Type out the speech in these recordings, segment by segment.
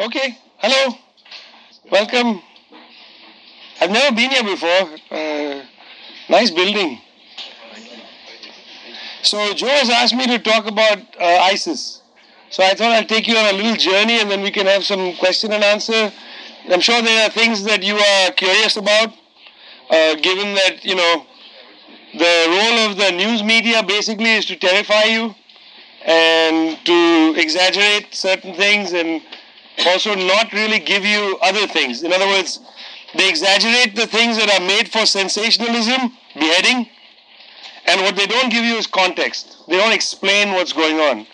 Okay, hello, welcome. I've never been here before. Uh, nice building. So Joe has asked me to talk about uh, ISIS. So I thought I'll take you on a little journey and then we can have some question and answer. I'm sure there are things that you are curious about, uh, given that, you know, the role of the news media basically is to terrify you and to exaggerate certain things and also not really give you other things. In other words, they exaggerate the things that are made for sensationalism, beheading, and what they don't give you is context. They don't explain what's going on.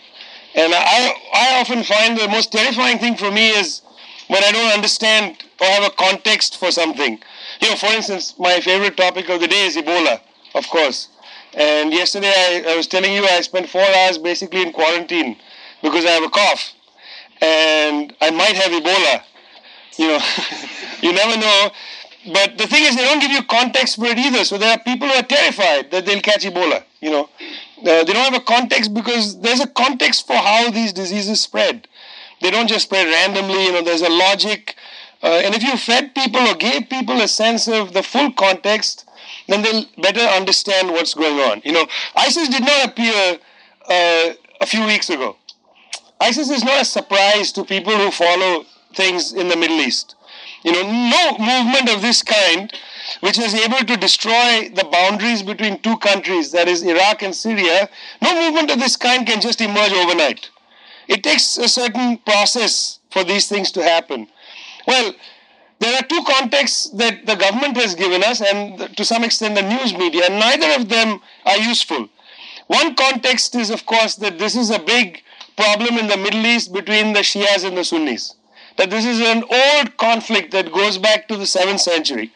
And I, I often find the most terrifying thing for me is when I don't understand or have a context for something. You know, for instance, my favorite topic of the day is Ebola, of course. And yesterday I, I was telling you I spent four hours basically in quarantine because I have a cough. And I might have Ebola. You know, you never know. But the thing is, they don't give you context for it either. So there are people who are terrified that they'll catch Ebola. You know, uh, they don't have a context because there's a context for how these diseases spread. They don't just spread randomly. You know, there's a logic. Uh, and if you fed people or gave people a sense of the full context, then they'll better understand what's going on. You know, ISIS did not appear uh, a few weeks ago. ISIS is not a surprise to people who follow things in the Middle East. You know, no movement of this kind, which is able to destroy the boundaries between two countries, that is Iraq and Syria, no movement of this kind can just emerge overnight. It takes a certain process for these things to happen. Well, there are two contexts that the government has given us, and to some extent the news media, and neither of them are useful. One context is, of course, that this is a big problem in the Middle East between the Shias and the Sunnis that this is an old conflict that goes back to the 7th century.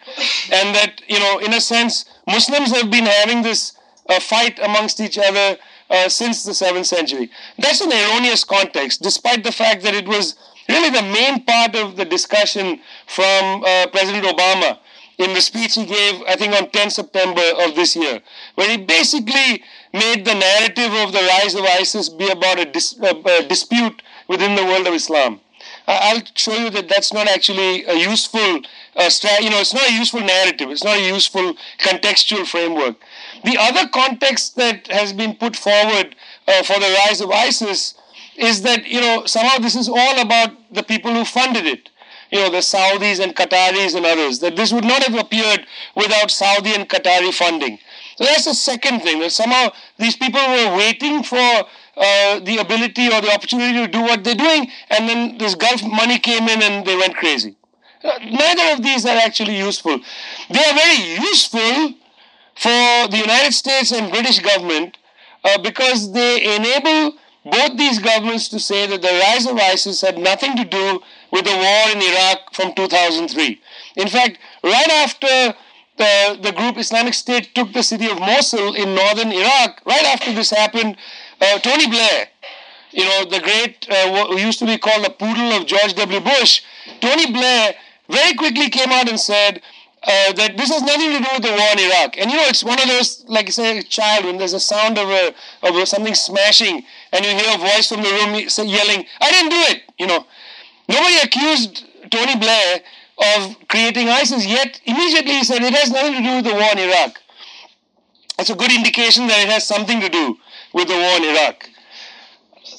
And that, you know, in a sense, Muslims have been having this uh, fight amongst each other uh, since the 7th century. That's an erroneous context, despite the fact that it was really the main part of the discussion from uh, President Obama in the speech he gave, I think, on 10 September of this year, where he basically made the narrative of the rise of ISIS be about a, dis- a dispute within the world of Islam. I'll show you that that's not actually a useful, uh, stra- you know, it's not a useful narrative. It's not a useful contextual framework. The other context that has been put forward uh, for the rise of ISIS is that, you know, somehow this is all about the people who funded it. You know, the Saudis and Qataris and others. That this would not have appeared without Saudi and Qatari funding. So that's the second thing. That somehow these people were waiting for uh, the ability or the opportunity to do what they're doing, and then this Gulf money came in and they went crazy. Uh, neither of these are actually useful. They are very useful for the United States and British government uh, because they enable both these governments to say that the rise of ISIS had nothing to do with the war in Iraq from 2003. In fact, right after the, the group Islamic State took the city of Mosul in northern Iraq, right after this happened, uh, Tony Blair, you know, the great, uh, who used to be called the poodle of George W. Bush, Tony Blair very quickly came out and said uh, that this has nothing to do with the war in Iraq. And you know, it's one of those, like say, a child, when there's a sound of, a, of something smashing and you hear a voice from the room yelling, I didn't do it, you know. Nobody accused Tony Blair of creating ISIS, yet immediately he said it has nothing to do with the war in Iraq. That's a good indication that it has something to do with the war in Iraq.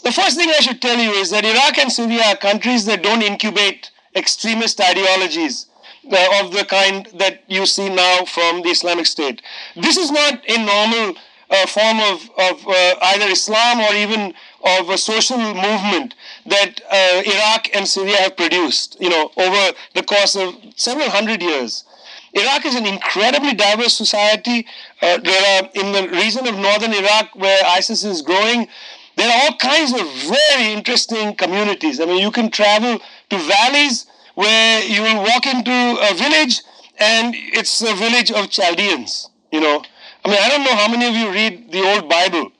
The first thing I should tell you is that Iraq and Syria are countries that don't incubate extremist ideologies uh, of the kind that you see now from the Islamic State. This is not a normal uh, form of, of uh, either Islam or even of a social movement that uh, Iraq and Syria have produced, you know, over the course of several hundred years. Iraq is an incredibly diverse society. Uh, there are, in the region of northern Iraq where ISIS is growing, there are all kinds of very interesting communities. I mean, you can travel to valleys where you will walk into a village and it's a village of Chaldeans, you know. I mean, I don't know how many of you read the old Bible,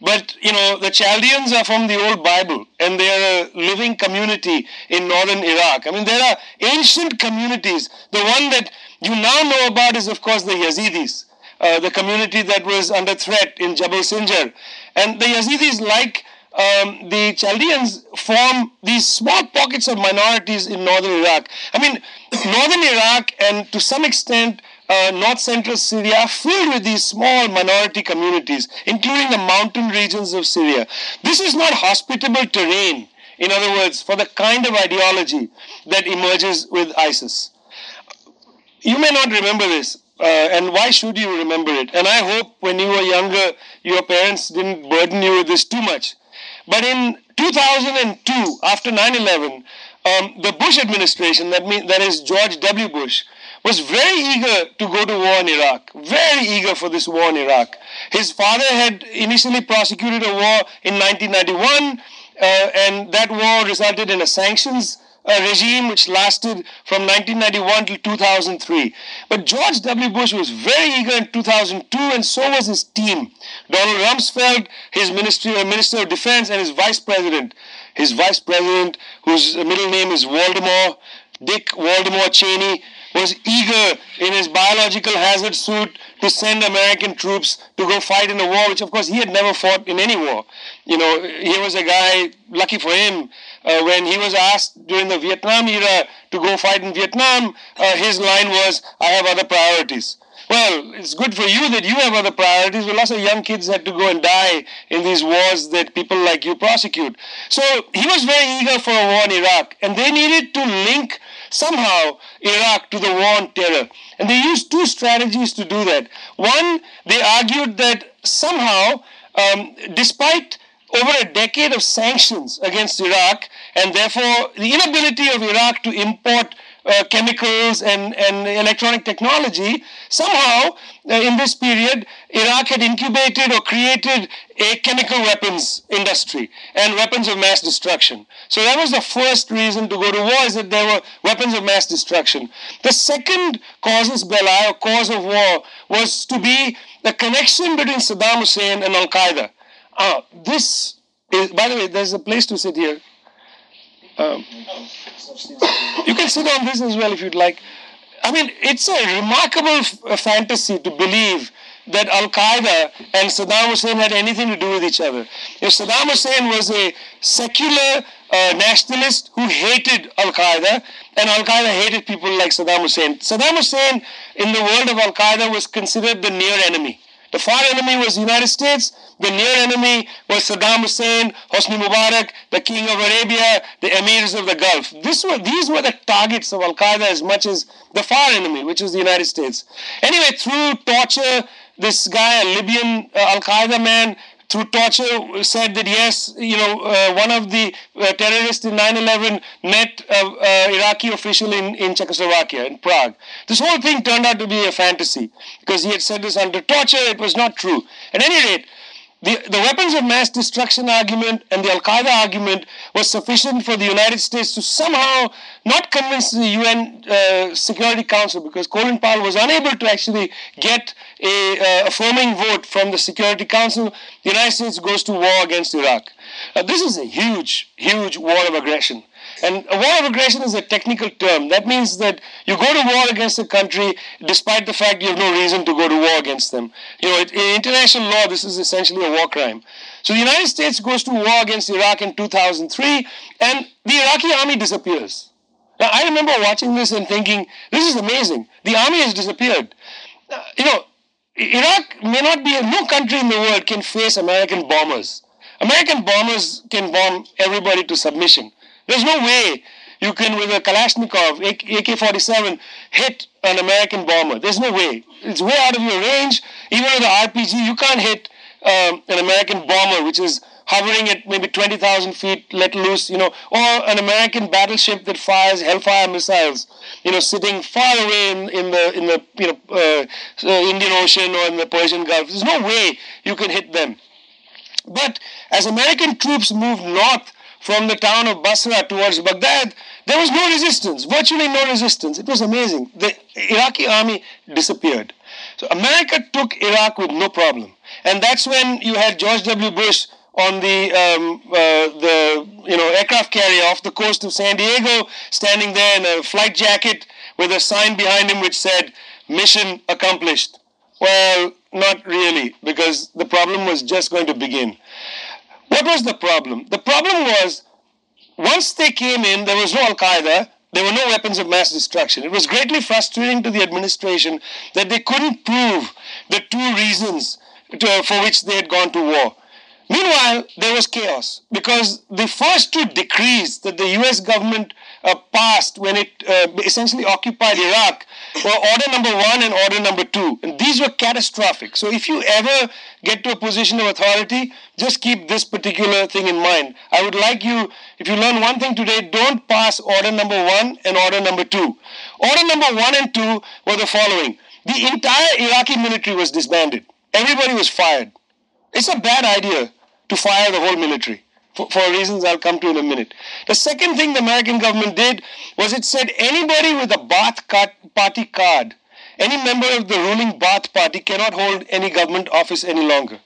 but you know, the Chaldeans are from the old Bible and they are a living community in northern Iraq. I mean, there are ancient communities. The one that you now know about is, of course, the Yazidis, uh, the community that was under threat in Jabal Sinjar. And the Yazidis, like um, the Chaldeans form these small pockets of minorities in northern Iraq. I mean, northern Iraq and to some extent uh, north central Syria are filled with these small minority communities, including the mountain regions of Syria. This is not hospitable terrain, in other words, for the kind of ideology that emerges with ISIS. You may not remember this, uh, and why should you remember it? And I hope when you were younger, your parents didn't burden you with this too much. But in 2002, after 9 11, um, the Bush administration, that, mean, that is George W. Bush, was very eager to go to war in Iraq, very eager for this war in Iraq. His father had initially prosecuted a war in 1991, uh, and that war resulted in a sanctions uh, regime which lasted from 1991 to 2003. But George W. Bush was very eager in 2002, and so was his team. Donald Rumsfeld, his ministry, uh, Minister of Defense, and his vice president. His vice president, whose middle name is Waldemar, Dick Waldemar Cheney, was eager in his biological hazard suit to send American troops to go fight in a war, which of course he had never fought in any war. You know, he was a guy, lucky for him, uh, when he was asked during the Vietnam era to go fight in Vietnam, uh, his line was, I have other priorities. Well, it's good for you that you have other priorities, but lots of young kids had to go and die in these wars that people like you prosecute. So he was very eager for a war in Iraq, and they needed to link somehow Iraq to the war on terror. And they used two strategies to do that. One, they argued that somehow, um, despite over a decade of sanctions against Iraq, and therefore the inability of Iraq to import uh, chemicals and, and electronic technology, somehow uh, in this period, Iraq had incubated or created a chemical weapons industry and weapons of mass destruction. So that was the first reason to go to war, is that there were weapons of mass destruction. The second casus belli, or cause of war, was to be the connection between Saddam Hussein and Al Qaeda. Uh, this is, by the way, there's a place to sit here. Um, you can sit on this as well if you'd like. I mean, it's a remarkable f- fantasy to believe that Al Qaeda and Saddam Hussein had anything to do with each other. If Saddam Hussein was a secular uh, nationalist who hated Al Qaeda, and Al Qaeda hated people like Saddam Hussein. Saddam Hussein, in the world of Al Qaeda, was considered the near enemy. The far enemy was the United States. The near enemy was Saddam Hussein, Hosni Mubarak, the king of Arabia, the emirs of the Gulf. This were, these were the targets of Al Qaeda as much as the far enemy, which was the United States. Anyway, through torture, this guy, a Libyan uh, Al Qaeda man, through torture said that yes, you know, uh, one of the uh, terrorists in 9-11 met an Iraqi official in, in Czechoslovakia, in Prague. This whole thing turned out to be a fantasy because he had said this under torture. It was not true. At any rate, the, the weapons of mass destruction argument and the Al Qaeda argument was sufficient for the United States to somehow not convince the UN uh, Security Council because Colin Powell was unable to actually get a uh, affirming vote from the Security Council. The United States goes to war against Iraq. Uh, this is a huge, huge war of aggression. And war of aggression is a technical term. That means that you go to war against a country despite the fact you have no reason to go to war against them. You know, in international law, this is essentially a war crime. So the United States goes to war against Iraq in 2003, and the Iraqi army disappears. Now, I remember watching this and thinking, this is amazing. The army has disappeared. Uh, you know, Iraq may not be, no country in the world can face American bombers. American bombers can bomb everybody to submission. There's no way you can, with a Kalashnikov, AK 47, hit an American bomber. There's no way. It's way out of your range. Even with an RPG, you can't hit um, an American bomber, which is hovering at maybe 20,000 feet, let loose, you know, or an American battleship that fires Hellfire missiles, you know, sitting far away in, in the in the you know uh, uh, Indian Ocean or in the Persian Gulf. There's no way you can hit them. But as American troops moved north from the town of Basra towards Baghdad, there was no resistance, virtually no resistance. It was amazing. The Iraqi army disappeared. So America took Iraq with no problem. And that's when you had George W. Bush on the um, uh, the you know aircraft carrier off the coast of San Diego, standing there in a flight jacket with a sign behind him which said "Mission accomplished." Well, not really, because the problem was just going to begin. What was the problem? The problem was once they came in, there was no Al Qaeda, there were no weapons of mass destruction. It was greatly frustrating to the administration that they couldn't prove the two reasons to, for which they had gone to war. Meanwhile, there was chaos because the first two decrees that the US government uh, passed when it uh, essentially occupied Iraq were order number one and order number two. And these were catastrophic. So if you ever get to a position of authority, just keep this particular thing in mind. I would like you, if you learn one thing today, don't pass order number one and order number two. Order number one and two were the following the entire Iraqi military was disbanded, everybody was fired. It's a bad idea to fire the whole military for, for reasons I'll come to in a minute. The second thing the American government did was it said anybody with a Baath party card, any member of the ruling Baath party cannot hold any government office any longer.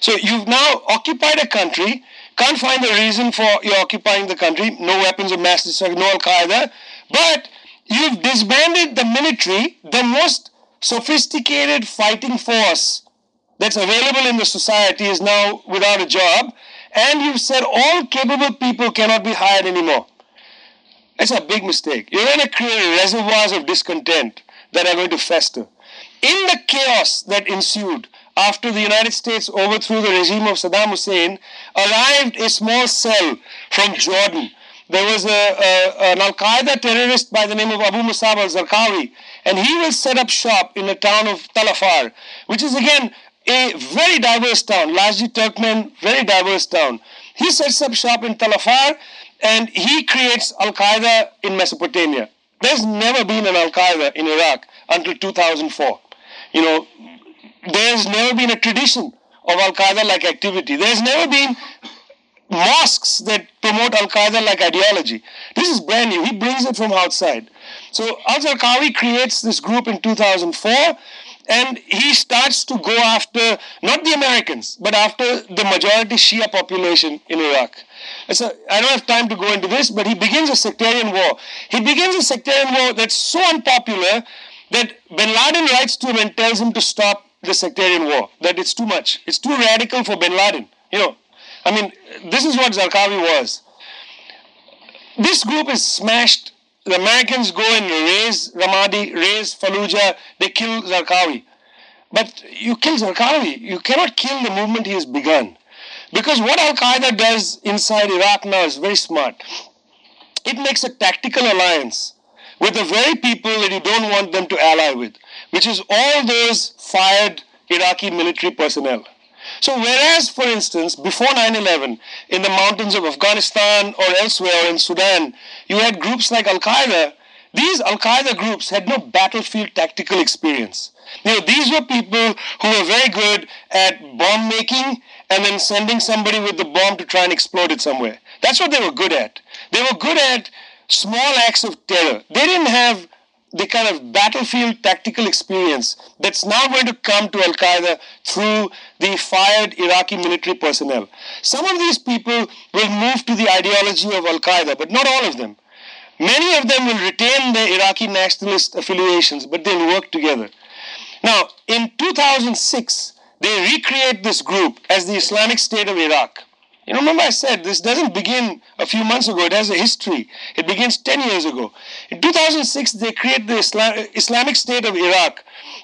So you've now occupied a country, can't find a reason for you occupying the country, no weapons of mass destruction, no Al Qaeda, but you've disbanded the military, the most sophisticated fighting force that's available in the society is now without a job, and you've said all capable people cannot be hired anymore. That's a big mistake. You're going to create reservoirs of discontent that are going to fester. In the chaos that ensued after the United States overthrew the regime of Saddam Hussein, arrived a small cell from Jordan. There was a, a, an Al Qaeda terrorist by the name of Abu Musab al Zarqawi, and he will set up shop in the town of Tal Afar, which is again a very diverse town, largely Turkmen, very diverse town. He sets up shop in Tal Afar and he creates Al Qaeda in Mesopotamia. There's never been an Al Qaeda in Iraq until 2004. You know, there's never been a tradition of Al Qaeda like activity. There's never been mosques that promote Al Qaeda like ideology. This is brand new. He brings it from outside. So Al Zarqawi creates this group in 2004 and he starts to go after not the Americans, but after the majority Shia population in Iraq. So I don't have time to go into this, but he begins a sectarian war. He begins a sectarian war that's so unpopular that Bin Laden writes to him and tells him to stop the sectarian war, that it's too much. It's too radical for Bin Laden. You know, I mean, this is what Zarqawi was. This group is smashed the Americans go and raze Ramadi, raze Fallujah, they kill Zarqawi. But you kill Zarqawi, you cannot kill the movement he has begun. Because what Al Qaeda does inside Iraq now is very smart. It makes a tactical alliance with the very people that you don't want them to ally with, which is all those fired Iraqi military personnel. So, whereas, for instance, before 9 11, in the mountains of Afghanistan or elsewhere in Sudan, you had groups like Al Qaeda, these Al Qaeda groups had no battlefield tactical experience. Know, these were people who were very good at bomb making and then sending somebody with the bomb to try and explode it somewhere. That's what they were good at. They were good at small acts of terror. They didn't have the kind of battlefield tactical experience that's now going to come to Al Qaeda through the fired Iraqi military personnel. Some of these people will move to the ideology of Al Qaeda, but not all of them. Many of them will retain their Iraqi nationalist affiliations, but they'll work together. Now, in 2006, they recreate this group as the Islamic State of Iraq. You remember I said this doesn't begin a few months ago, it has a history. It begins 10 years ago. In 2006, they create the Islam, Islamic State of Iraq.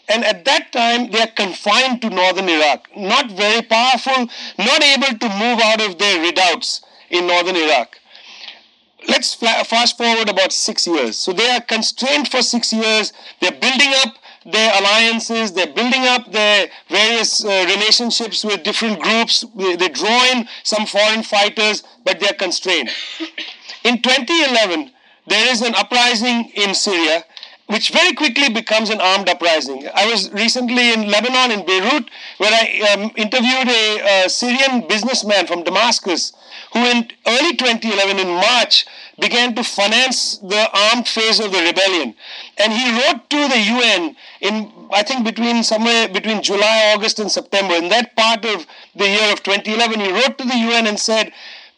And at that time, they are confined to northern Iraq. Not very powerful, not able to move out of their redoubts in northern Iraq. Let's fast forward about six years. So they are constrained for six years. They're building up their alliances, they're building up their various uh, relationships with different groups, they, draw in some foreign fighters, but they're constrained. In 2011, there is an uprising in Syria which very quickly becomes an armed uprising. I was recently in Lebanon, in Beirut, where I um, interviewed a, Syrian businessman from Damascus who, in early 2011, in March, began to finance the armed phase of the rebellion. And he wrote to the UN in, I think, between somewhere between July, August, and September. In that part of the year of 2011, he wrote to the UN and said,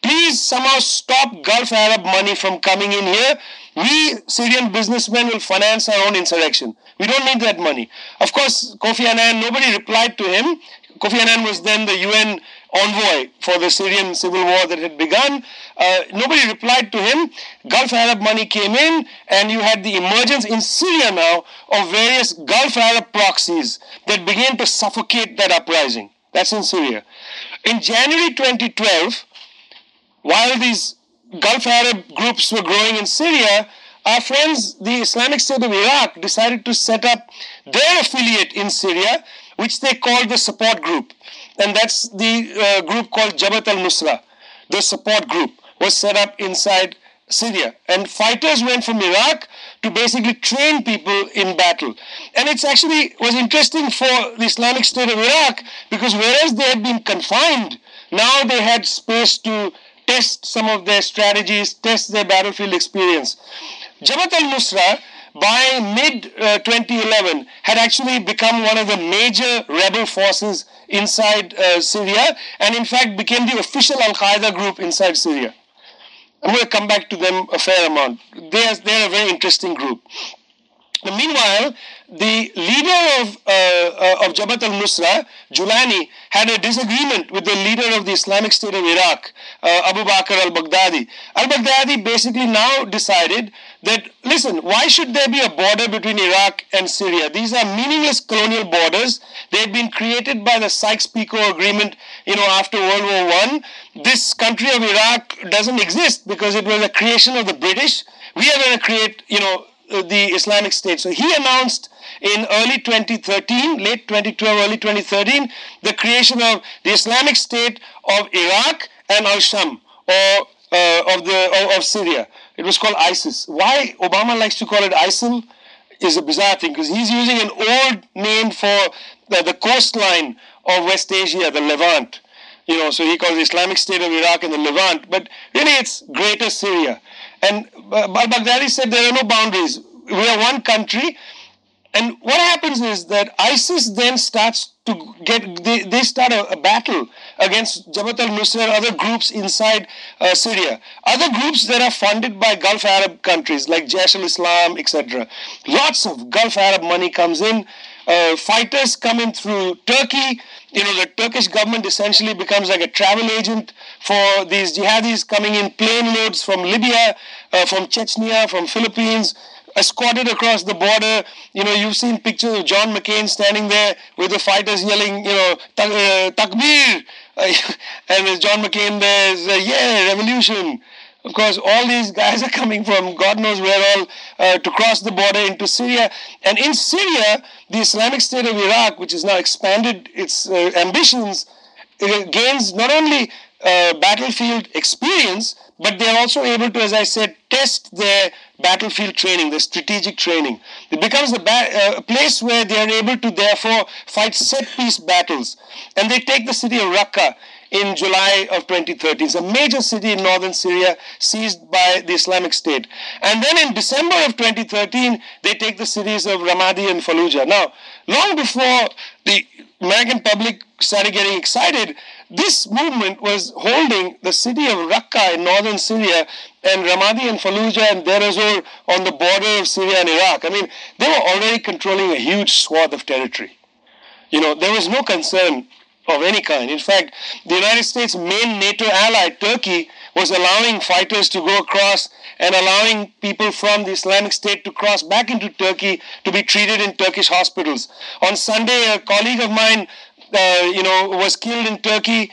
please somehow stop Gulf Arab money from coming in here. We Syrian businessmen will finance our own insurrection. We don't need that money. Of course, Kofi Annan, nobody replied to him. Kofi Annan was then the UN envoy for the Syrian civil war that had begun. Uh, nobody replied to him. Gulf Arab money came in, and you had the emergence in Syria now of various Gulf Arab proxies that began to suffocate that uprising. That's in Syria. In January 2012, while these Gulf Arab groups were growing in Syria, our friends, the Islamic State of Iraq, decided to set up their affiliate in Syria, which they called the support group. And that's the uh, group called Jabhat al Nusra. The support group was set up inside Syria. And fighters went from Iraq to basically train people in battle. And it's actually was interesting for the Islamic State of Iraq because whereas they had been confined, now they had space to test some of their strategies, test their battlefield experience. Jabhat al-Nusra by mid uh, 2011 had actually become one of the major rebel forces inside uh, Syria and in fact became the official Al-Qaeda group inside Syria. I'm going to come back to them a fair amount. They are, they're a very interesting group. Now, meanwhile, the leader of, uh, uh, of Jabhat al-Nusra, Julani, had a disagreement with the leader of the Islamic State of Iraq, uh, Abu Bakr al-Baghdadi. Al-Baghdadi basically now decided that, listen, why should there be a border between Iraq and Syria? These are meaningless colonial borders. They had been created by the Sykes-Picot Agreement, you know, after World War One. This country of Iraq doesn't exist because it was a creation of the British. We are going to create, you know, the Islamic State. So he announced in early 2013, late 2012, early 2013, the creation of the Islamic State of Iraq and Al-Sham, or uh, of the of, of, Syria. It was called ISIS. Why Obama likes to call it ISIL is a bizarre thing because he's using an old name for the, the coastline of West Asia, the Levant. You know, so he calls the Islamic State of Iraq and the Levant, but really it's Greater Syria. And uh, Baghdadi said there are no boundaries. We are one country. And what happens is that ISIS then starts to get, they, they start a, a battle against Jabhat al-Nusra other groups inside uh, Syria. Other groups that are funded by Gulf Arab countries like Jaish al-Islam, etc. Lots of Gulf Arab money comes in. Uh, fighters come in through Turkey you know, the Turkish government essentially becomes like a travel agent for these jihadis coming in plane loads from Libya, uh, from Chechnya, from Philippines, escorted across the border. You know, you've seen pictures of John McCain standing there with the fighters yelling, you know, uh, takbir. and John McCain there, uh, yeah, revolution. Of course, all these guys are coming from God knows where all uh, to cross the border into Syria. And in Syria, the Islamic State of Iraq, which has now expanded its uh, ambitions, it gains not only uh, battlefield experience, but they are also able to, as I said, test their battlefield training, their strategic training. It becomes a, ba- uh, place where they are able to therefore fight set piece battles. And they take the city of Raqqa in July of 2013. It's a major city in northern Syria seized by the Islamic State. And then in December of 2013, they take the cities of Ramadi and Fallujah. Now, long before the American public started getting excited, this movement was holding the city of Raqqa in northern Syria and Ramadi and Fallujah and Deir ez-Zor on the border of Syria and Iraq. I mean, they were already controlling a huge swath of territory. You know, there was no concern of any kind. In fact, the United States' main NATO ally, Turkey, was allowing fighters to go across and allowing people from the Islamic State to cross back into Turkey to be treated in Turkish hospitals. On Sunday, a colleague of mine, uh, you know, was killed in Turkey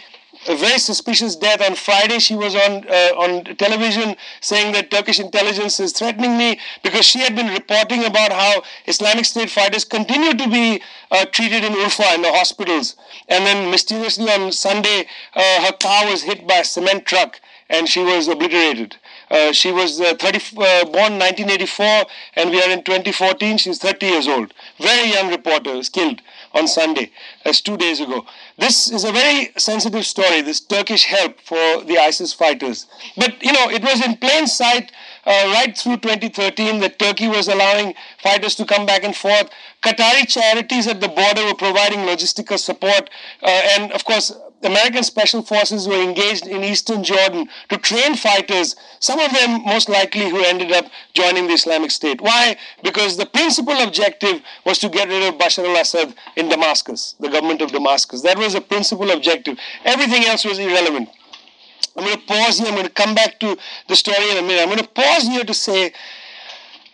a very suspicious death. On Friday, she was on uh, on television saying that Turkish intelligence is threatening me because she had been reporting about how Islamic State fighters continue to be uh, treated in Urfa in the hospitals. And then mysteriously on Sunday, uh, her car was hit by a cement truck and she was obliterated. Uh, she was uh, 30, uh, born 1984 and we are in 2014. She's 30 years old. Very young reporter was killed on Sunday. That's two days ago. This is a very sensitive story, this Turkish help for the ISIS fighters. But, you know, it was in plain sight uh, right through 2013 that Turkey was allowing fighters to come back and forth. Qatari charities at the border were providing logistical support. Uh, and, of course, American special forces were engaged in eastern Jordan to train fighters, some of them most likely who ended up joining the Islamic State. Why? Because the principal objective was to get rid of Bashar al Assad in Damascus, the government of Damascus. That was the principal objective. Everything else was irrelevant. I'm going to pause here. I'm going to come back to the story in a minute. I'm going to pause here to say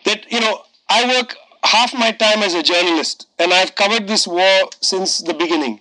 that, you know, I work half my time as a journalist and I've covered this war since the beginning.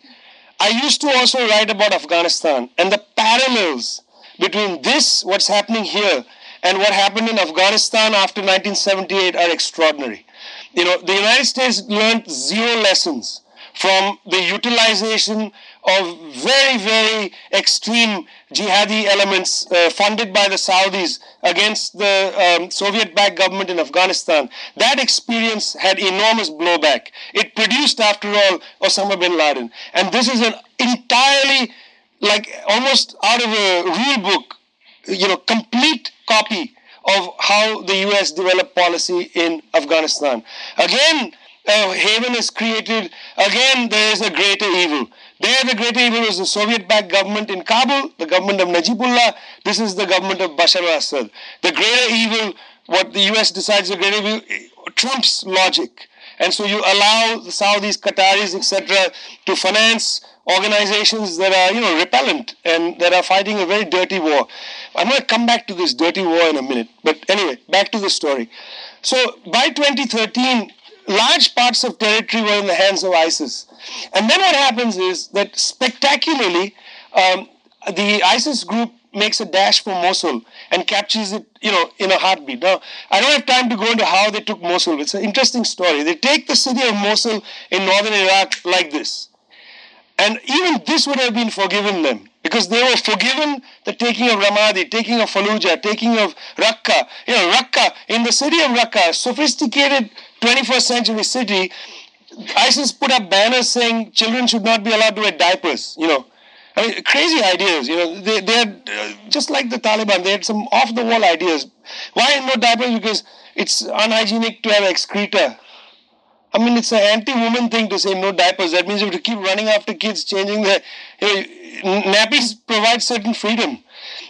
I used to also write about Afghanistan and the parallels between this, what's happening here, and what happened in Afghanistan after 1978 are extraordinary. You know, the United States learned zero lessons from the utilization of very, very extreme jihadi elements uh, funded by the Saudis against the um, Soviet backed government in Afghanistan. That experience had enormous blowback. It produced, after all, Osama bin Laden. And this is an entirely, like almost out of a rule book, you know, complete copy of how the US developed policy in Afghanistan. Again, a haven is created. Again, there is a greater evil. There, the greater evil was the Soviet backed government in Kabul, the government of Najibullah. This is the government of Bashar al Assad. The greater evil, what the US decides the greater evil, trumps logic. And so you allow the Saudis, Qataris, etc., to finance organizations that are, you know, repellent and that are fighting a very dirty war. I'm going to come back to this dirty war in a minute. But anyway, back to the story. So by 2013, large parts of territory were in the hands of ISIS. And then what happens is that spectacularly, um, the ISIS group makes a dash for Mosul and captures it, you know, in a heartbeat. Now, I don't have time to go into how they took Mosul. It's an interesting story. They take the city of Mosul in northern Iraq like this. And even this would have been forgiven them because they were forgiven the taking of Ramadi, taking of Fallujah, taking of Raqqa. You know, Raqqa, in the city of Raqqa, sophisticated 21st century city, ISIS put up banners saying children should not be allowed to wear diapers, you know. I mean, crazy ideas, you know. They, they had, uh, just like the Taliban, they had some off the wall ideas. Why no diapers? Because it's unhygienic to have excreta. I mean, it's an anti woman thing to say no diapers. That means you have to keep running after kids, changing their. You know, nappies provide certain freedom.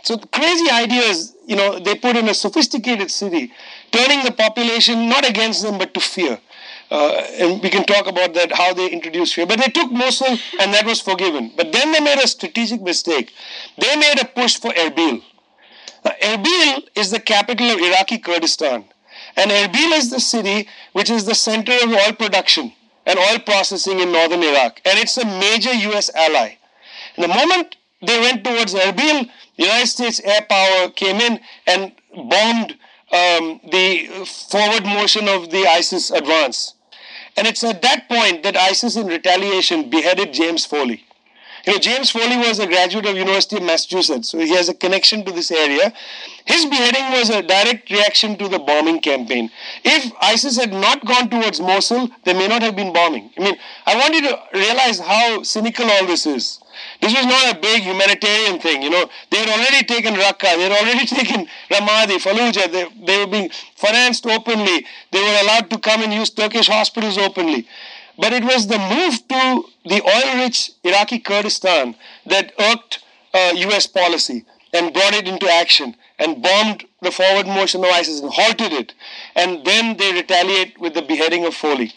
So, crazy ideas, you know, they put in a sophisticated city turning the population not against them but to fear. Uh, and we can talk about that, how they introduced fear. But they took Mosul and that was forgiven. But then they made a strategic mistake. They made a push for Erbil. Now, Erbil is the capital of Iraqi Kurdistan. And Erbil is the city which is the center of oil production and oil processing in northern Iraq. And it's a major US ally. And the moment they went towards Erbil, the United States air power came in and bombed um, the forward motion of the ISIS advance. And it's at that point that ISIS, in retaliation, beheaded James Foley. You know, James Foley was a graduate of University of Massachusetts, so he has a connection to this area. His beheading was a direct reaction to the bombing campaign. If ISIS had not gone towards Mosul, there may not have been bombing. I mean, I want you to realize how cynical all this is. This was not a big humanitarian thing, you know. They had already taken Raqqa, they had already taken Ramadi, Fallujah, they, they were being financed openly, they were allowed to come and use Turkish hospitals openly. But it was the move to the oil rich Iraqi Kurdistan that irked uh, US policy and brought it into action and bombed the forward motion of ISIS and halted it. And then they retaliate with the beheading of Foley.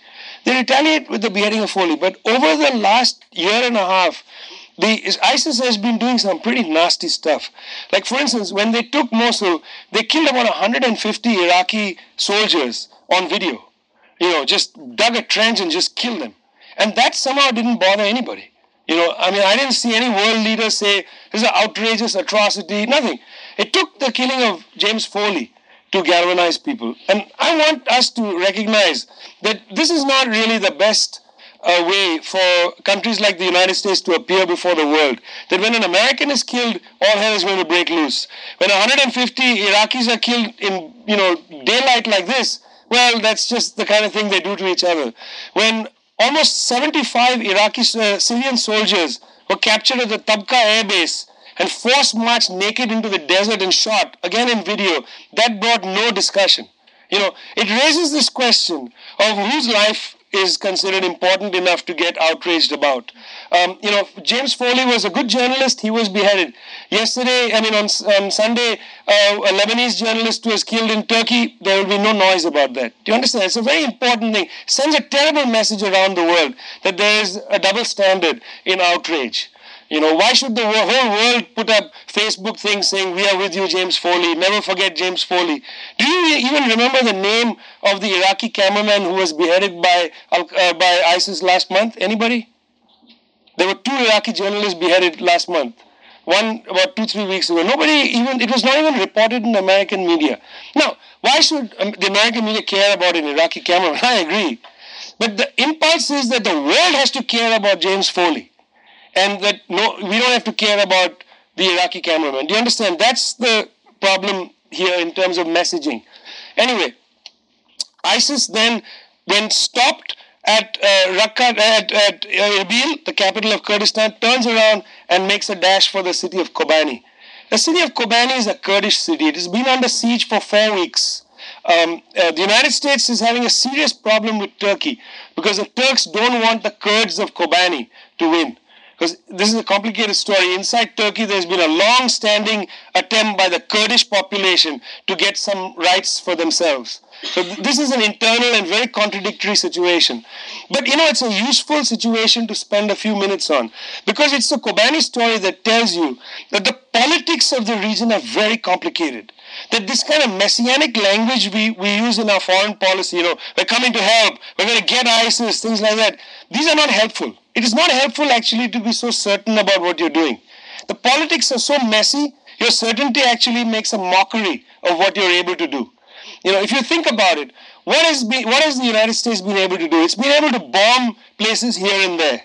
They retaliate with the beheading of Foley. But over the last year and a half, the ISIS has been doing some pretty nasty stuff. Like, for instance, when they took Mosul, they killed about 150 Iraqi soldiers on video. You know, just dug a trench and just killed them. And that somehow didn't bother anybody. You know, I mean, I didn't see any world leader say this is an outrageous atrocity, nothing. It took the killing of James Foley to galvanize people. And I want us to recognize that this is not really the best a way for countries like the United States to appear before the world. That when an American is killed, all hell is going to break loose. When 150 Iraqis are killed in you know daylight like this, well, that's just the kind of thing they do to each other. When almost 75 Iraqi uh, Syrian soldiers were captured at the Tabqa air base and forced marched naked into the desert and shot, again in video, that brought no discussion. You know, it raises this question of whose life is considered important enough to get outraged about. Um, you know, James Foley was a good journalist. He was beheaded yesterday. I mean, on on Sunday, uh, a Lebanese journalist was killed in Turkey. There will be no noise about that. Do you understand? It's a very important thing. Sends a terrible message around the world that there is a double standard in outrage. You know, why should the whole world put up Facebook things saying, We are with you, James Foley, never forget James Foley? Do you even remember the name of the Iraqi cameraman who was beheaded by, uh, by ISIS last month? Anybody? There were two Iraqi journalists beheaded last month. One about two, three weeks ago. Nobody even, it was not even reported in the American media. Now, why should um, the American media care about an Iraqi cameraman? I agree. But the impulse is that the world has to care about James Foley and that no, we don't have to care about the Iraqi cameraman. Do you understand? That's the problem here in terms of messaging. Anyway, ISIS then, when stopped at uh, Raqqa, at, at Erbil, the capital of Kurdistan, turns around and makes a dash for the city of Kobani. The city of Kobani is a Kurdish city. It has been under siege for four weeks. Um, uh, the United States is having a serious problem with Turkey because the Turks don't want the Kurds of Kobani to win because this is a complicated story. Inside Turkey, there's been a long standing attempt by the Kurdish population to get some rights for themselves. So this is an internal and very contradictory situation. But you know, it's a useful situation to spend a few minutes on because it's the Kobani story that tells you that the politics of the region are very complicated. That this kind of messianic language we, we use in our foreign policy, you know, we're coming to help, we're going to get ISIS, things like that, these are not helpful. It is not helpful actually to be so certain about what you're doing. The politics are so messy, your certainty actually makes a mockery of what you're able to do. You know, if you think about it, what has, been, what has the United States been able to do? It's been able to bomb places here and there,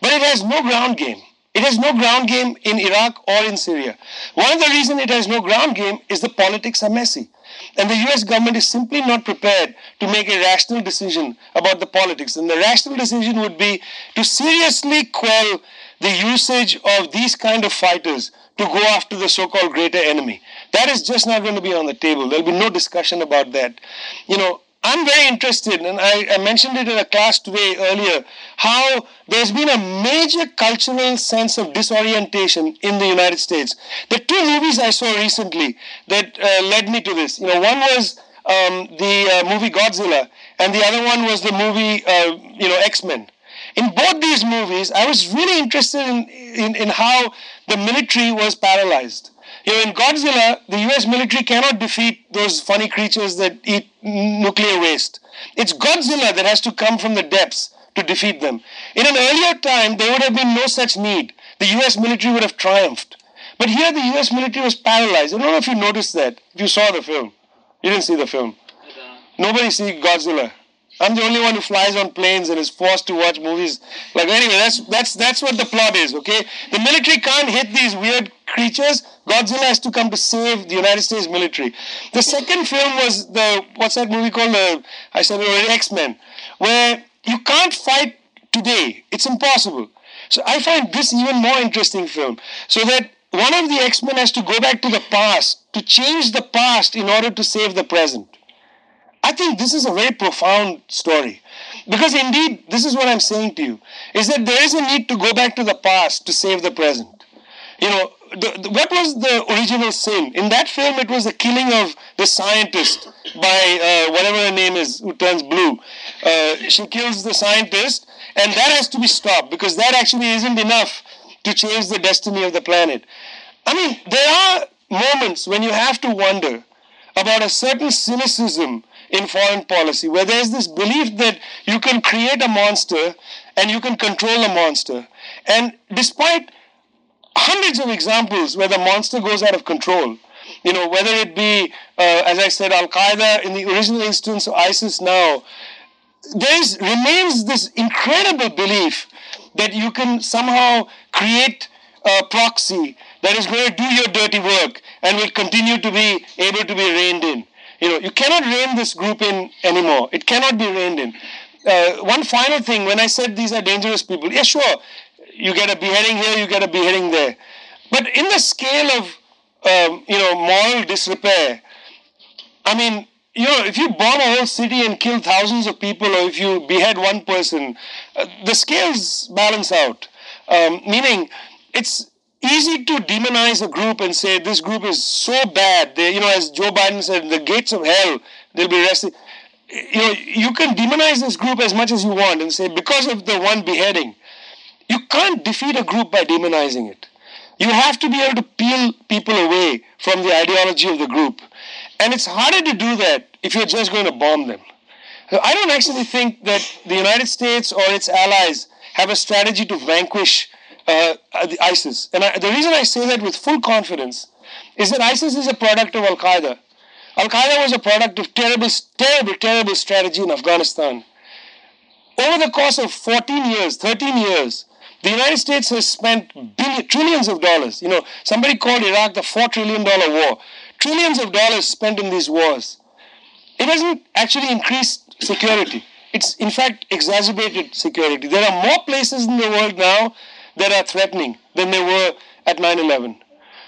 but it has no ground game. It has no ground game in Iraq or in Syria. One of the reasons it has no ground game is the politics are messy. And the US government is simply not prepared to make a rational decision about the politics. And the rational decision would be to seriously quell the usage of these kind of fighters to go after the so-called greater enemy. That is just not going to be on the table. There'll be no discussion about that. You know, I'm very interested, and I, I, mentioned it in a class today earlier, how there's been a major cultural sense of disorientation in the United States. The two movies I saw recently that uh, led me to this, you know, one was um, the uh, movie Godzilla, and the other one was the movie, uh, you know, X Men. In both these movies, I was really interested in, in, in how the military was paralyzed. You know, in Godzilla, the US military cannot defeat those funny creatures that eat nuclear waste. It's Godzilla that has to come from the depths to defeat them. In an earlier time, there would have been no such need. The US military would have triumphed. But here, the US military was paralyzed. I don't know if you noticed that, if you saw the film. You didn't see the film. Uh, Nobody see Godzilla. I'm the only one who flies on planes and is forced to watch movies. Like anyway, that's that's that's what the plot is. Okay, the military can't hit these weird creatures. Godzilla has to come to save the United States military. The second film was the what's that movie called? I said it already X Men, where you can't fight today. It's impossible. So I find this even more interesting film. So that one of the X Men has to go back to the past to change the past in order to save the present. I think this is a very profound story. Because indeed, this is what I'm saying to you, is that there is a need to go back to the past to save the present. You know, the, the, what was the original sin? In that film, it was the killing of the scientist by uh, whatever her name is, who turns blue. Uh, she kills the scientist, and that has to be stopped because that actually isn't enough to change the destiny of the planet. I mean, there are moments when you have to wonder about a certain cynicism in foreign policy, where there's this belief that you can create a monster and you can control a monster. And despite hundreds of examples where the monster goes out of control, you know, whether it be, uh, as I said, Al Qaeda in the original instance, or ISIS now, there remains this incredible belief that you can somehow create a proxy that is going to do your dirty work and will continue to be able to be reined in. You know, you cannot rein this group in anymore. It cannot be reined in. Uh, one final thing, when I said these are dangerous people, yeah, sure, you get a beheading here, you get a beheading there. But in the scale of, um, you know, moral disrepair, I mean, you know, if you bomb a whole city and kill thousands of people, or if you behead one person, uh, the scales balance out. Um, meaning, it's easy to demonize a group and say this group is so bad. They, you know, as Joe Biden said, the gates of hell, they'll be arrested. You know, you can demonize this group as much as you want and say because of the one beheading, you can't defeat a group by demonizing it. You have to be able to peel people away from the ideology of the group. And it's harder to do that if you're just going to bomb them. I don't actually think that the United States or its allies have a strategy to vanquish uh, ISIS. And I, the reason I say that with full confidence is that ISIS is a product of Al Qaeda. Al Qaeda was a product of terrible, terrible, terrible strategy in Afghanistan. Over the course of 14 years, 13 years, the United States has spent billion, trillions of dollars. You know, somebody called Iraq the $4 trillion war. Trillions of dollars spent in these wars. It hasn't actually increased security. It's, in fact, exacerbated security. There are more places in the world now that are threatening than there were at 9 11.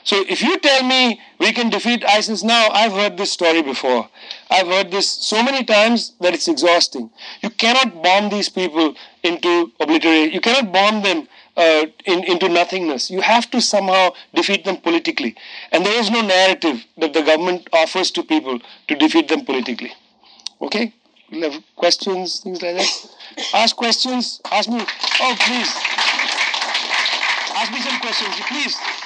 So if you tell me we can defeat ISIS now, I've heard this story before. I've heard this so many times that it's exhausting. You cannot bomb these people into obliteration. You cannot bomb them uh, in, into nothingness. You have to somehow defeat them politically. And there is no narrative that the government offers to people to defeat them politically. Okay? We'll have questions, things like that. Ask questions. Ask me. Oh, please. Ask me some questions, please.